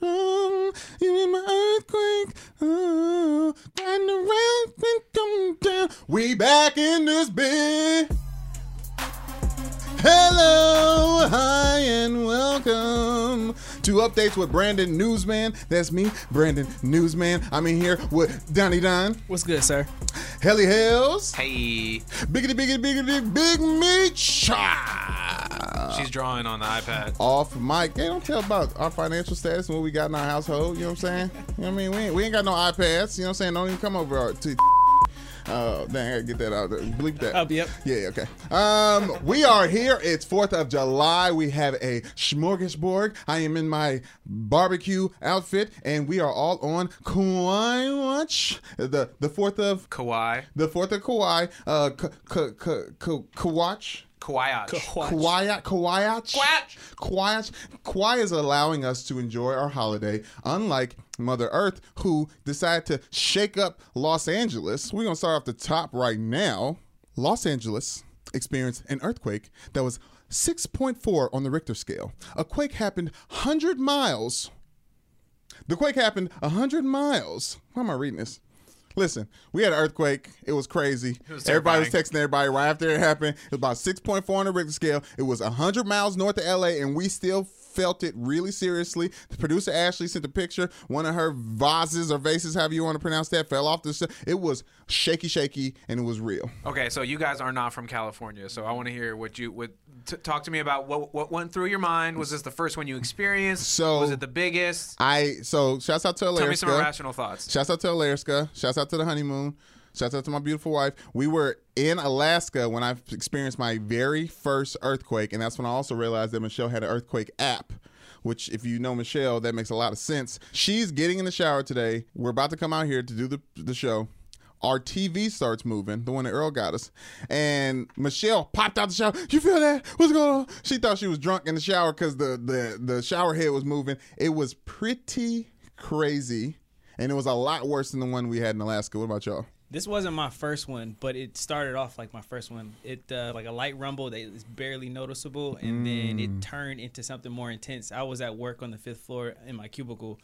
Oh, you make my earthquake. Oh, and around and come down. We back in this bed. Hello, hi, and welcome to updates with Brandon Newsman. That's me, Brandon Newsman. I'm in here with Donnie Don, What's good, sir? Helly Hells, Hey, Biggity Biggity Biggity Big Meat Chop. she's drawing on the iPad. off mic. They don't tell about our financial status and what we got in our household. You know what I'm saying? You know what I mean? We ain't, we ain't got no iPads. You know what I'm saying? Don't even come over our- to. Oh, dang, I gotta get that out. there. Bleep that. Oh, yep. Yeah, okay. Um, we are here. It's 4th of July. We have a smorgasbord. I am in my barbecue outfit, and we are all on Kawhi Watch. The the 4th of Kawhi. the 4th of Kawhi. Uh, Ka- Ka- Ka- Ka- Kawatch. Kawhi. Kauai, Kawhi, Kawhi, Kawhi is allowing us to enjoy our holiday, unlike Mother Earth, who decided to shake up Los Angeles. We're gonna start off the top right now. Los Angeles experienced an earthquake that was 6.4 on the Richter scale. A quake happened 100 miles. The quake happened 100 miles. Why am I reading this? Listen, we had an earthquake. It was crazy. was everybody was texting everybody right after it happened. It was about 6.4 on the Richter scale. It was 100 miles north of LA, and we still felt it really seriously. The producer Ashley sent a picture. One of her vases or vases, however you want to pronounce that, fell off the. sh- It was shaky, shaky, and it was real. Okay, so you guys are not from California, so I want to hear what you would t- talk to me about. What what went through your mind? Was this the first one you experienced? So- was it the biggest? I so shouts out to Alaska. Tell me some irrational thoughts. Shouts out to Alaska. Shouts out to the honeymoon. Shouts out to my beautiful wife. We were in Alaska when I experienced my very first earthquake, and that's when I also realized that Michelle had an earthquake app. Which, if you know Michelle, that makes a lot of sense. She's getting in the shower today. We're about to come out here to do the the show. Our TV starts moving, the one that Earl got us. And Michelle popped out the shower. You feel that? What's going on? She thought she was drunk in the shower because the, the, the shower head was moving. It was pretty crazy. And it was a lot worse than the one we had in Alaska. What about y'all? This wasn't my first one, but it started off like my first one. It uh, like a light rumble that is barely noticeable, and then Mm. it turned into something more intense. I was at work on the fifth floor in my cubicle,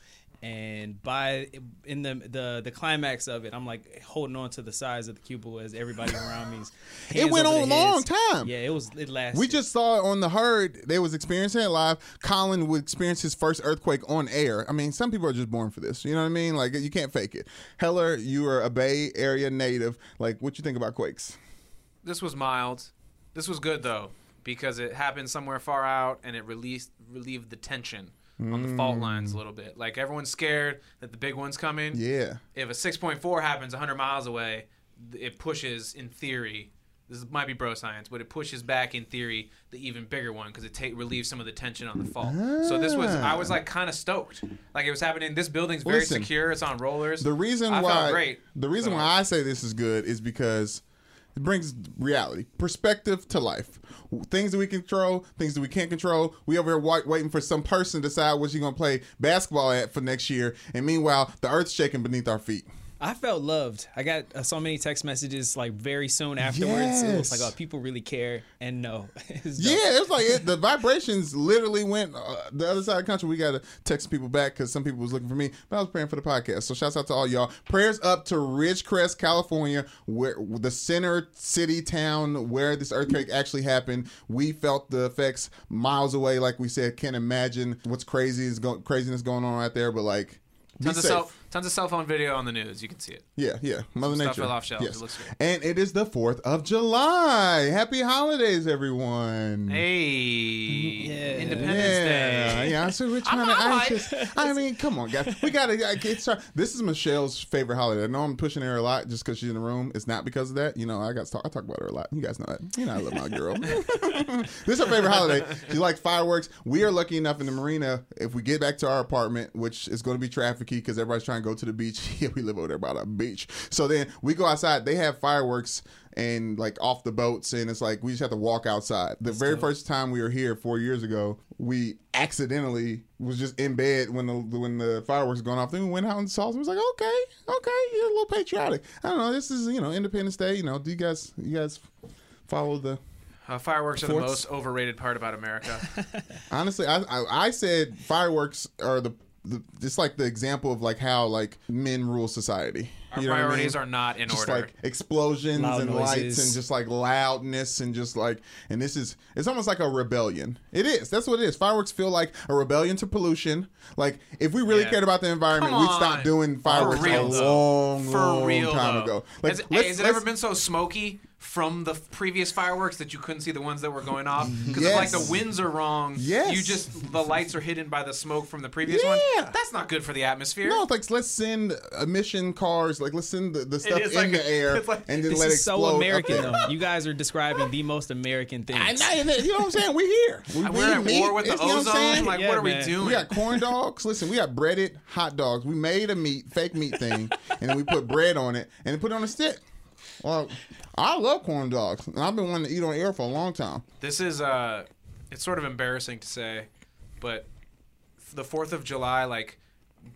and by in the the the climax of it, I'm like holding on to the sides of the cubicle as everybody around me's. It went over on a long time. Yeah, it was. It lasted. We just saw it on the herd. They was experiencing it live. Colin would experience his first earthquake on air. I mean, some people are just born for this. You know what I mean? Like you can't fake it. Heller, you are a Bay Area native. Like, what you think about quakes? This was mild. This was good though because it happened somewhere far out and it released relieved the tension on the fault lines a mm. little bit. Like everyone's scared that the big one's coming. Yeah. if a 6.4 happens 100 miles away, it pushes, in theory, this might be bro science, but it pushes back, in theory, the even bigger one because it take relieves some of the tension on the fault. So this was, I was like kind of stoked. Like it was happening. This building's very Listen, secure. It's on rollers. The reason I why great. the reason So- why I say this is good is because it brings reality, perspective to life. Things that we control, things that we can't control. We over here wa- waiting for some person to decide what you're gonna play basketball at for next year, and meanwhile the earth's shaking beneath our feet. I felt loved. I got uh, so many text messages like very soon afterwards. It was like, oh, people really care, and no, It's dope. Yeah, it was like it, the vibrations literally went uh, the other side of the country. We got to text people back because some people was looking for me, but I was praying for the podcast. So shouts out to all y'all. Prayers up to Ridgecrest, California, where the center city town where this earthquake actually happened. We felt the effects miles away. Like we said, can't imagine what's crazy is go- craziness going on right there. But like, be Tons of safe. Cell, tons of cell phone video on the news. You can see it. Yeah, yeah. Mother Some Nature. stuff fell off shelves. Yes. It looks great. And it is the 4th of July. Happy holidays, everyone. Hey, mm-hmm. Yeah. Independence Yeah, Day. yeah. So we're trying to. I'm I, like- just, I mean, come on, guys. We gotta. Like, it's, this is Michelle's favorite holiday. I know I'm pushing her a lot just because she's in the room. It's not because of that. You know, I got to talk. I talk about her a lot. You guys know that. You know, I love my girl. this is her favorite holiday. She likes fireworks. We are lucky enough in the marina. If we get back to our apartment, which is going to be trafficky because everybody's trying to go to the beach. yeah, we live over there by the beach. So then we go outside. They have fireworks and like off the boats, and it's like we just have to walk outside. The very first time we were here four years ago, we accidentally was just in bed when the when the fireworks were going off. Then we went out and saw them. It was like, okay, okay, you're a little patriotic. I don't know. This is you know Independence Day. You know, do you guys you guys follow the? Uh, fireworks are the most overrated part about America. Honestly, I, I I said fireworks are the. The, it's like the example of like how like men rule society. Our You know what I mean? priorities are not in just order. like explosions Loud and lights and just like loudness and just like and this is it's almost like a rebellion it is that's what it is fireworks feel like a rebellion to pollution like if we really Yeah. cared about the environment we'd stop doing fireworks For real, a though. long For long real, time though. ago like has, it- let's- has it ever been so smoky from the previous fireworks that you couldn't see the ones that were going off? Because like the winds are wrong. Yes. You just the lights are hidden by the smoke from the previous one. Yeah. That's not good for the atmosphere. no, it's like let's send emission cars. Like let's send the, the stuff in like- the air it's like- and then This let it is so explode up American, though. You guys are describing the most American thing. I know, you know what I'm saying? We're here. We, We're we at meat, war with the you know what I'm ozone. saying? Like, Yeah, what are man. we doing? We got corn dogs. Listen, we got breaded hot dogs. We made a meat, fake meat thing, and then we put bread on it and put it on a stick. Well, I love corn dogs, and I've been wanting to eat on air for a long time. This is uh, it's sort of embarrassing to say, but the Fourth of July like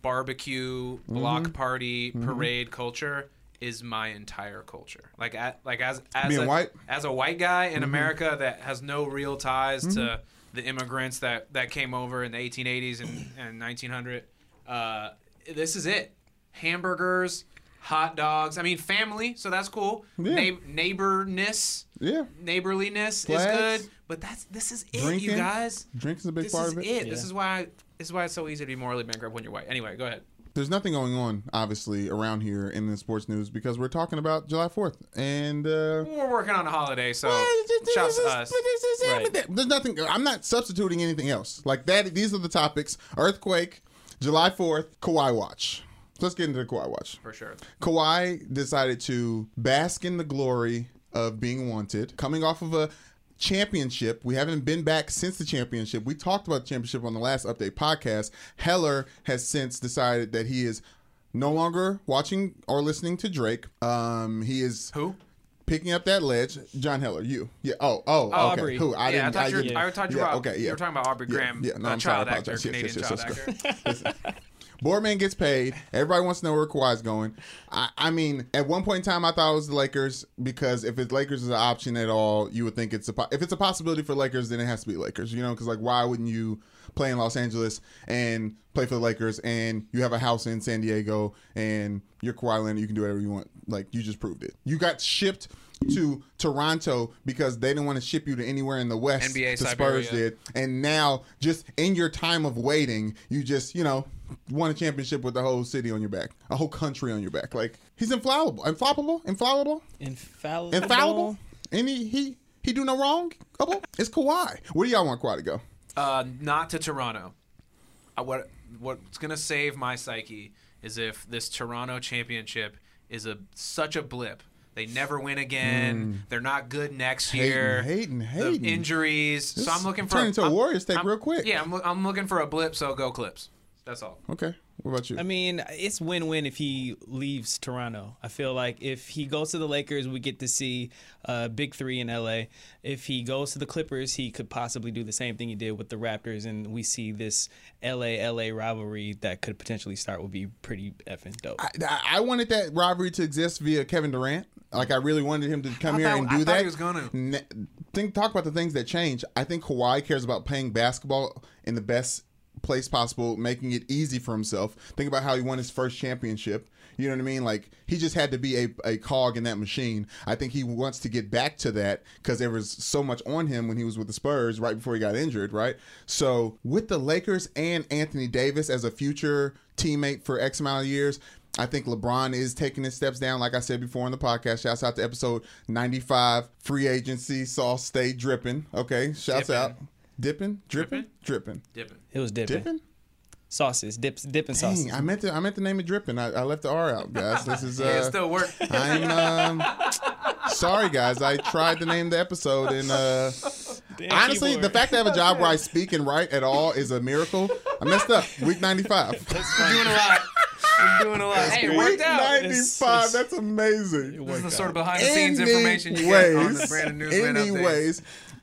barbecue, Mm-hmm. block party, parade culture is my entire culture. Like at, like as as Being a, white? as a white guy Mm-hmm. in America that has no real ties to the immigrants that that came over in the 1880s and, and 1900. Uh, this is it. Hamburgers, hot dogs. I mean, family, so that's cool. Yeah. Neigh- neighborness Yeah, neighborliness Flags. is good, but that's this is it, Drinking. you guys. drinking's a big This part of it. it. This is why this is why it's so easy to be morally bankrupt when you're white. Anyway, go ahead. There's nothing going on, obviously, around here in the sports news because we're talking about July 4th, and uh, We're working on a holiday, so Well, shouts to there's- us. Right. There's nothing. I'm not substituting anything else. Like that. These are the topics: earthquake, July 4th, Kawhi watch. Let's get into the Kawhi watch. For sure. Kawhi decided to bask in the glory of being wanted, coming off of a championship. We haven't been back since the championship. We talked about the championship on the last update podcast. Heller has since decided that he is no longer watching or listening to Drake. Um, he is Who? picking up that ledge. John Heller, you. Yeah. Oh, oh, okay. Aubrey. Who? I yeah, I didn't. thought you were, didn't- I thought you yeah, about. Okay, yeah. You were talking about Aubrey Yeah, Graham, Yeah, no, uh, I'm sorry. child I actor. Yes, Canadian yes, child yes, actor. Boardman gets paid. Everybody wants to know where Kawhi's going. I, I mean, at one point in time, I thought it was the Lakers because if it's Lakers is an option at all, you would think it's a if it's a possibility for Lakers, then it has to be Lakers. You know, because like why wouldn't you play in Los Angeles and play for the Lakers and you have a house in San Diego and you're Kawhi Leonard, you can do whatever you want. Like you just proved it. You got shipped to Toronto because they didn't want to ship you to anywhere in the West. NBA the Spurs did and now just in your time of waiting you just you know won a championship with the whole city on your back a whole country on your back like he's infallible infallible infallible Infallible. infallible and he he, he do no wrong Couple? it's Kawhi where do y'all want Kawhi to go Uh, not to Toronto. Uh, what what's gonna save my psyche is if this Toronto championship is a such a blip. They never win again. They're not good next Hmm. Hating, year. hating, The hating. injuries. so I'm looking for turn into a Warriors take I'm- real quick. Yeah, I'm, I'm looking for a blip. So go Clips. That's all. okay what about you I mean, it's win-win if he leaves Toronto. I feel like if he goes to the Lakers, we get to see uh, Big Three in LA. If he goes to the Clippers, he could possibly do the same thing he did with the Raptors, and we see this LA LA rivalry that could potentially start. Would be pretty effing dope. I, I wanted that rivalry to exist via Kevin Durant. Like I really wanted him to come I here thought- and I do thought that. he was gonna. Ne- think talk about the things that change. I think Kawhi cares about playing basketball in the best place possible, making it easy for himself. Think about how he won his first championship. You know what I mean? Like he just had to be a, a cog in that machine. I think he wants to get back to that because there was so much on him when he was with the Spurs right before he got injured, right? So with the Lakers and Anthony Davis as a future teammate for X amount of years, I think LeBron is taking his steps down. Like I said before in the podcast, shouts out to episode 95, free agency, sauce stay dripping. Okay, shouts Dipping. out. Dipping, dripping, Dripping? dripping, Dipping. It was dipping. dipping. Sauces, dips, dipping sauces. Dang, I meant to. I meant to name it dripping. I, I left the R out, guys. This is. Uh, Yeah, it still work. I'm um, sorry, guys. I tried to name the episode, and uh, honestly, the fact that I have a job where I speak and write at all is a miracle. I messed up. Week 95. We're doing a lot. We're doing a lot. Hey, it Week worked out. 95. That's amazing. This is the sort of behind the scenes information you get on the Brandon Newsman updates. anyways,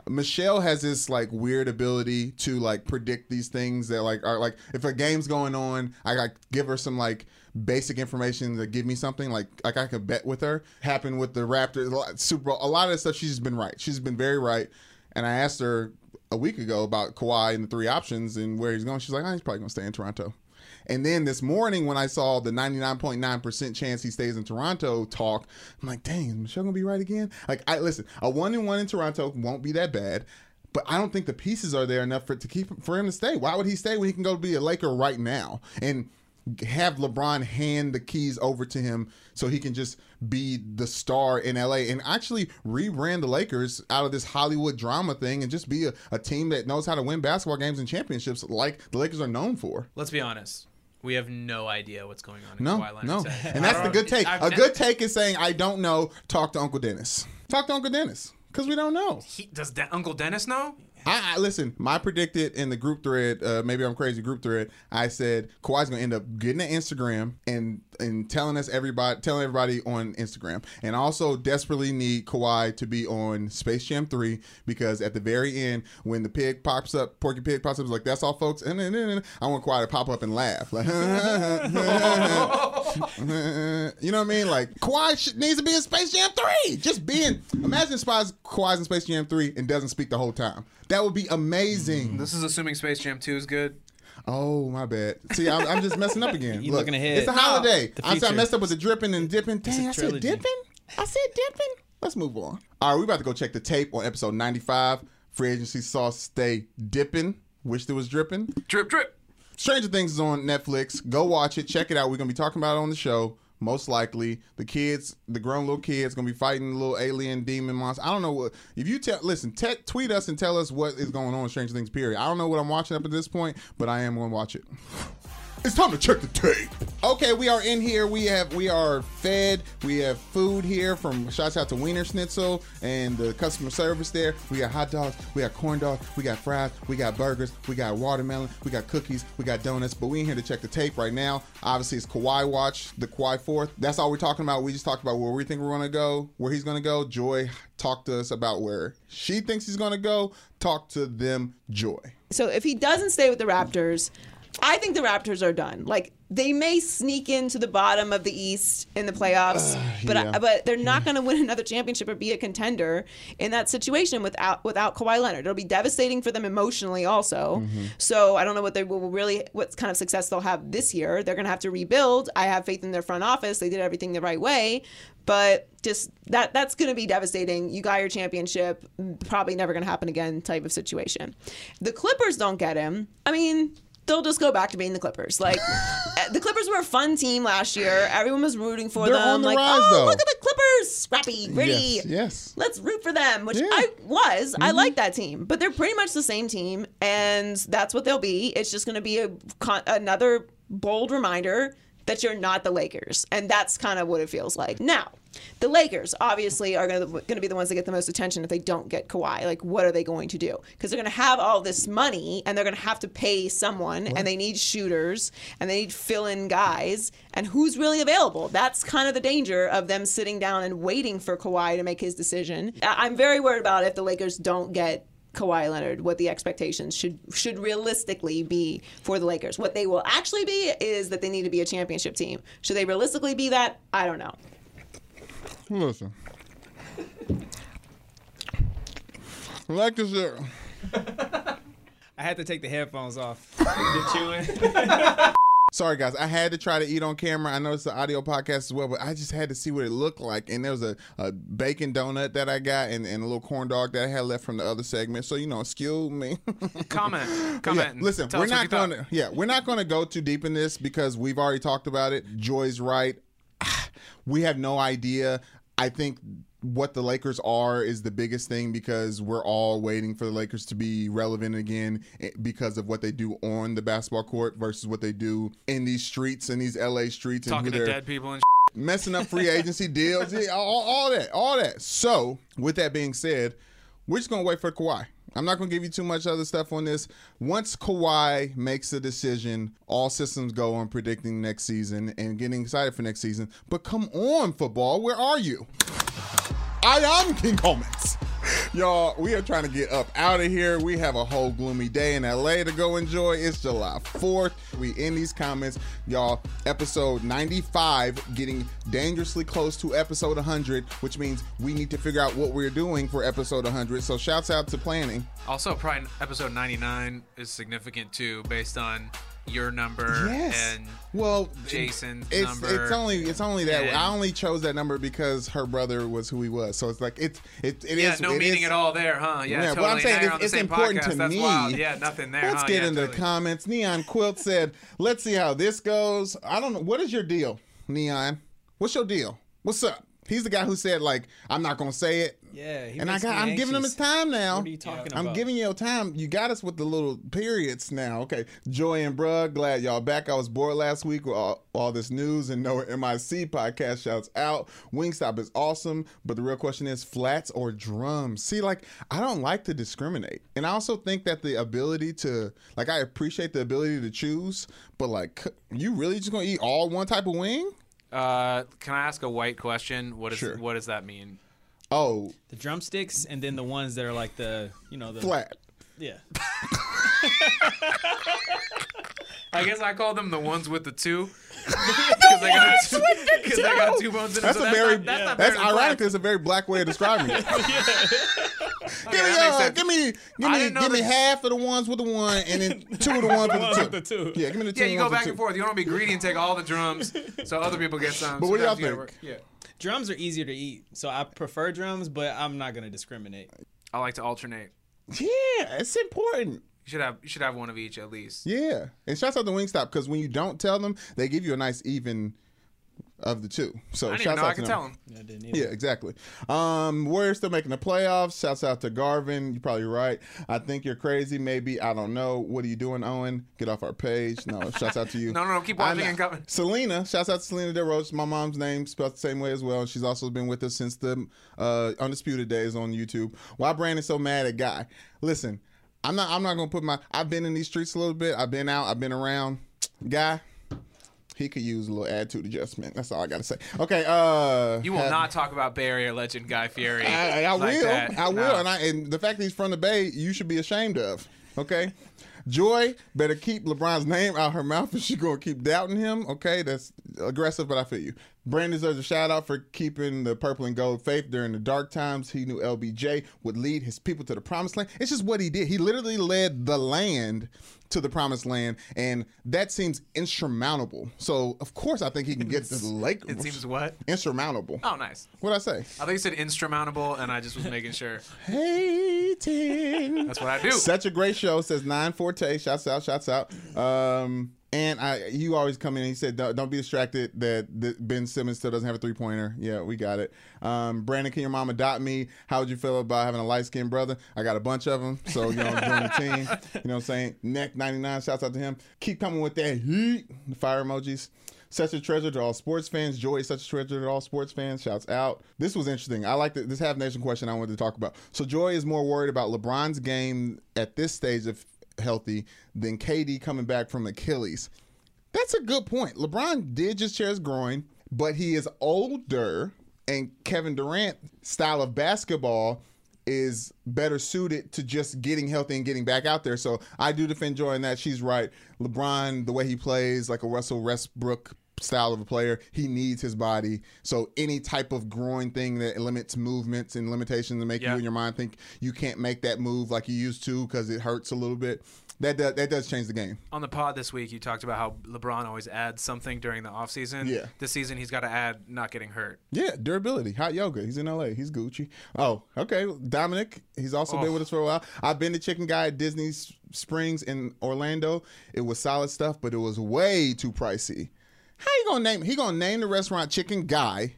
Michelle has this like weird ability to like predict these things that like are like if a game's going on, I like give her some like basic information to give me something like like I could bet with her. Happened with the Raptors, Super Bowl, a lot of stuff. She's been right. She's been very right. And I asked her a week ago about Kawhi and the three options and where he's going. She's like, oh, he's probably to stay in Toronto. And then this morning, when I saw the 99.9% chance he stays in Toronto talk, I'm like, dang, is Michelle gonna be right again? Like, I listen, a one and one in Toronto won't be that bad, but I don't think the pieces are there enough for to keep for him to stay. Why would he stay when he can go be a Laker right now and have LeBron hand the keys over to him so he can just be the star in LA and actually rebrand the Lakers out of this Hollywood drama thing and just be a, a team that knows how to win basketball games and championships like the Lakers are known for. Let's be honest. We have no idea what's going on in No, Kawhi no. And that's the good take. I've A good take is saying, I don't know, talk to Uncle Dennis. Talk to Uncle Dennis. Because we don't know. He, does De- Uncle Dennis know? I, I listen. My predicted in the group thread, uh, maybe I'm crazy group thread. I said Kawhi's gonna end up getting an Instagram and and telling us everybody, telling everybody on Instagram, and also desperately need Kawhi to be on Space Jam three because at the very end, when the pig pops up, Porky Pig pops up, it's like that's all, folks. And then, I want Kawhi to pop up and laugh, like, you know what I mean? Like Kawhi needs to be in Space Jam three. Just being, imagine Spies Kawhi's in Space Jam three and doesn't speak the whole time. That would be amazing. This is assuming Space Jam 2 is good. Oh my bad. See, I'm, I'm just messing up again. You Look, looking ahead. It's a holiday. The I, said I future. messed up with the dripping and dipping. Dang, I said dipping. I said dipping. Let's move on. All right, we about to go check the tape on episode 95. Free agency sauce stay dipping. Wish there was dripping. Drip, drip. Stranger Things is on Netflix. Go watch it. Check it out. We're gonna be talking about it on the show. Most likely, the kids, the grown little kids, gonna be fighting little alien demon monster. I don't know what. If you tell, listen, te- tweet us and tell us what is going on in Stranger Things. Period. I don't know what I'm watching up at this point, but I am gonna watch it. It's time to check the tape. Okay, we are in here. We have we are fed. We have food here from shouts out to Wienerschnitzel and the customer service there. We got hot dogs, we got corn dogs, we got fries, we got burgers, we got watermelon, we got cookies, we got donuts. But we in here to check the tape right now. Obviously, it's Kawhi Watch, the Kawhi Fourth. That's all we're talking about. We just talked about where we think we're gonna go, where he's gonna go. Joy talked to us about where she thinks he's gonna go. Talk to them, Joy. So if he doesn't stay with the Raptors, I think the Raptors are done. Like they may sneak into the bottom of the East in the playoffs, uh, but yeah. but they're not hmm. going to win another championship or be a contender in that situation without without Kawhi Leonard. It'll be devastating for them emotionally also. Mm-hmm. So I don't know what they will really what kind of success they'll have this year. They're going to have to rebuild. I have faith in their front office. They did everything the right way, but just that that's going to be devastating. You got your championship, probably never going to happen again type of situation. The Clippers don't get him. I mean, they'll just go back to being the Clippers. Like uh, the Clippers were a fun team last year. Everyone was rooting for They're them. on the like, rise, oh, though." look at the Clippers, scrappy, gritty. Yes, yes. Let's root for them, which Yeah. I was. I Mm-hmm. like that team, but they're pretty much the same team, and that's what they'll be. It's just going to be a con- another bold reminder that you're not the Lakers, and that's kind of what it feels like now. The Lakers obviously are going to be the ones that get the most attention if they don't get Kawhi. Like, what are they going to do? Because they're going to have all this money and they're going to have to pay someone, and they need shooters and they need fill-in guys. And who's really available? That's kind of the danger of them sitting down and waiting for Kawhi to make his decision. I'm very worried about if the Lakers don't get Kawhi Leonard, what the expectations should should realistically be for the Lakers. What they will actually be is that they need to be a championship team. Should they realistically be that? I don't know. Listen. Like this here. I had to take the headphones off. The chewing. Sorry guys, I had to try to eat on camera. I know it's an audio podcast as well, but I just had to see what it looked like. And there was a, a bacon donut that I got and, and a little corn dog that I had left from the other segment. So you know, excuse me. Comment. Yeah, Comment. and listen, tell we're not going to. Yeah, we're not going to go too deep in this because we've already talked about it. Joy's right. We have no idea. I think what the Lakers are is the biggest thing because we're all waiting for the Lakers to be relevant again eh, because of what they do on the basketball court versus what they do in these streets and these LA streets and Talking who to dead people and messing up free agency deals, all, all that, all that. So, with that being said, we're just gonna wait for Kawhi. I'm not gonna give you too much other stuff on this. Once Kawhi makes a decision, all systems go on predicting next season and getting excited for next season. But come on, football, where are you? I am King Coleman's. Y'all, we are trying to get up out of here. We have a whole gloomy day in LA to go enjoy. It's July 4th. We in these comments. Y'all, episode 95 getting dangerously close to episode 100, which means we need to figure out what we're doing for episode 100. So shouts out to planning. Also, probably episode 99 is significant too, based on your number Yes. and well, Jason's it's, number. It's only it's only that and- I only chose that number because her brother was who he was. So it's like it's it it yeah, is- no it meaning is- at all there, huh? Yeah, Yeah, totally. but I'm saying it's, it's important podcast. to That's me. Wild. Yeah, nothing there. Let's huh? get yeah, into the comments. Neon Quilt said, "Let's see how this goes." I don't know. What is your deal, Neon? What's your deal? What's up? He's the guy who said like, "I'm not gonna say it." Yeah, he and I got, I'm giving him his time now. What are you talking about? I'm giving you your time. You got us with the little periods now. Okay. Joy and Brug, glad y'all back. I was bored last week with all, all this news and no MIC podcast shouts out. Wingstop is awesome, but the real question is flats or drums. See, like, I don't like to discriminate. And I also think that the ability to, like, I appreciate the ability to choose, but, like, you really just gonna eat all one type of wing? Uh, can I ask a white question? What is Sure. what does that mean? Oh, The drumsticks and then the ones that are like the, you know, the flat. Yeah. I guess I call them the ones with the two. Because they got two, 'cause they got two bones in them. That's so a very not, that's, not that's ironic. It's a very black way of describing it. Okay, Give me, uh, give me, give me, didn't give me half of the ones with the one, and then two of the ones with One the two. the two. Yeah, give me the two. Yeah, you go back and forth. You don't want to be greedy and take all the drums, so other people get some. But what do y'all Sometimes you gotta think? Yeah, Drums are easier to eat, so I prefer drums, but I'm not gonna discriminate. I like to alternate. Yeah, it's important. You should have you should have one of each at least. Yeah, and shouts out to Wingstop because when you don't tell them, they give you a nice even of the two. So I didn't even shouts know out I to could them. tell them. I didn't either. Yeah, exactly. Um, Warriors still making the playoffs. Shouts out to Garvin. You're probably right. I think you're crazy. Maybe I don't know. What are you doing, Owen? Get off our page. No, shouts out to you. No, no, no, keep I watching and coming. Selena. Shouts out to Selena DeRoche. My mom's name spelled the same way as well. She's also been with us since the uh, Undisputed Days on YouTube. Why Brandon's so mad at Guy? Listen, I'm not. I'm not gonna put my. I've been in these streets a little bit. I've been out. I've been around. Guy. He could use a little attitude adjustment. That's all I gotta say. Okay. Uh, You will have- not talk about Bay Area legend Guy Fieri. I, I like will. that. I will. No. And I and the fact that he's from the Bay, you should be ashamed of. Okay. Joy better keep LeBron's name out her mouth if she's gonna keep doubting him. Okay, that's aggressive, but I feel you. Brandon deserves a shout out for keeping the purple and gold faith during the dark times. He knew LBJ would lead his people to the promised land. It's just what he did. He literally led the land to the promised land, and that seems insurmountable. So of course I think he can get to the lake. It seems what? insurmountable. Oh, nice. What'd I say? I think you said insurmountable, and I just was making sure. hating. That's what I do. Such a great show. Says nine forte. Shouts out. Shouts out. Um, and I, you always come in. and He said, "Don't, don't be distracted that, that Ben Simmons still doesn't have a three pointer." Yeah, we got it. Um, Brandon, can your mom adopt me? How would you feel about having a light skinned brother? I got a bunch of them, so you know, join the team. You know what I'm saying? Neck ninety nine. Shouts out to him. Keep coming with that heat. The fire emojis. Such a treasure to all sports fans. Joy is such a treasure to all sports fans. Shouts out. This was interesting. I like this half nation question I wanted to talk about. So Joy is more worried about LeBron's game at this stage of healthy than KD coming back from Achilles. That's a good point. LeBron did just tear his groin, but he is older, and Kevin Durant style of basketball is better suited to just getting healthy and getting back out there. So I do defend Joy in that. She's right. LeBron, the way he plays, like a Russell Westbrook style of a player, he needs his body. So any type of groin thing that limits movements and limitations and make Yeah. you in your mind think you can't make that move like you used to because it hurts a little bit. That does, that does change the game. On the pod this week, you talked about how LeBron always adds something during the offseason. Yeah. This season, he's got to add not getting hurt. Yeah, durability, hot yoga. He's in LA. He's Gucci. Oh, okay. Dominic, he's also been Oh. with us for a while. I've been to Chicken Guy at Disney Springs in Orlando. It was solid stuff, but it was way too pricey. How you gonna name? He gonna name the restaurant Chicken Guy,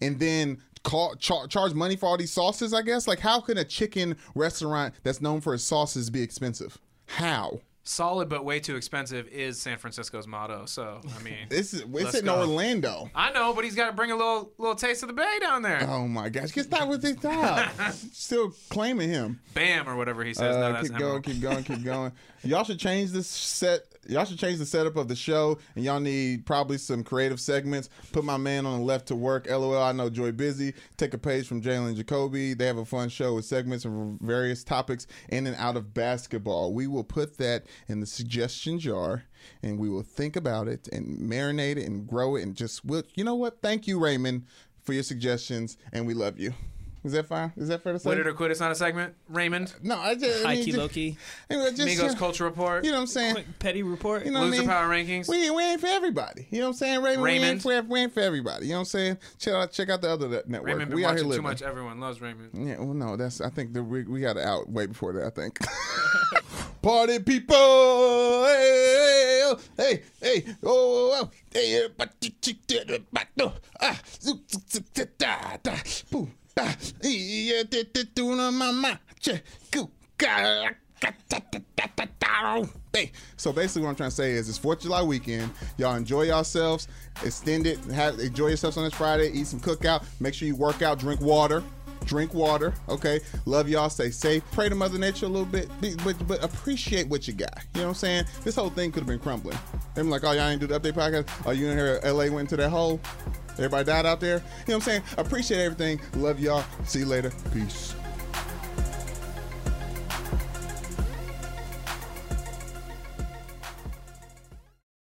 and then call, char- charge money for all these sauces. I guess like how can a chicken restaurant that's known for its sauces be expensive? How? Solid but way too expensive is San Francisco's motto. So I mean, this is it's in go. Orlando. I know, but he's got to bring a little little taste of the bay down there. Oh my gosh, get that with this stop. Still claiming him. Bam or whatever he says. no, Uh, that's keep going, keep going, keep going. Y'all should change this set. Y'all should change the setup of the show, and y'all need probably some creative segments. Put my man on the left to work. LOL. I know Joy busy. Take a page from Jalen Jacoby. They have a fun show with segments of various topics in and out of basketball. We will put that in the suggestion jar, and we will think about it and marinate it and grow it, and just will. You know what? Thank you, Raymond, for your suggestions, and we love you. Is that fine? Is that fair to say? Win it or quit. It's not a segment. Raymond. No, I just I High mean, key, just- low key. Anyway, just, Migos you know, Culture Report. You know what I'm saying? Quick petty report. You know what I Loser mean? Power Rankings. We ain't, we ain't for everybody. You know what I'm saying? Raymond, we ain't Raymond. for, we ain't for everybody. You know what I'm saying? Check out check out the other network. Raymond been we out here watching too much. Everyone loves Raymond. Yeah, well, no, that's I think that we we got to out way before that. I think. Party people, hey, hey, hey, oh, oh, hey, but ah, da, da, boom, ah, yeah, da, da, do na mama, che, goo, ga, ga, da, da, da, da, da. Hey, so basically, what I'm trying to say is, it's Fourth of July weekend. Y'all enjoy yourselves. Extend it. Have enjoy yourselves on this Friday. Eat some cookout. Make sure you work out. Drink water drink water okay? Love y'all stay safe. Pray to mother nature a little bit but, but appreciate what you got. You know what i'm saying? This whole thing could have been crumbling. They're like oh y'all ain't do the update podcast? Oh you in here la went into that hole? Everybody died out there? You know what i'm saying? Appreciate everything. Love y'all. See you later. Peace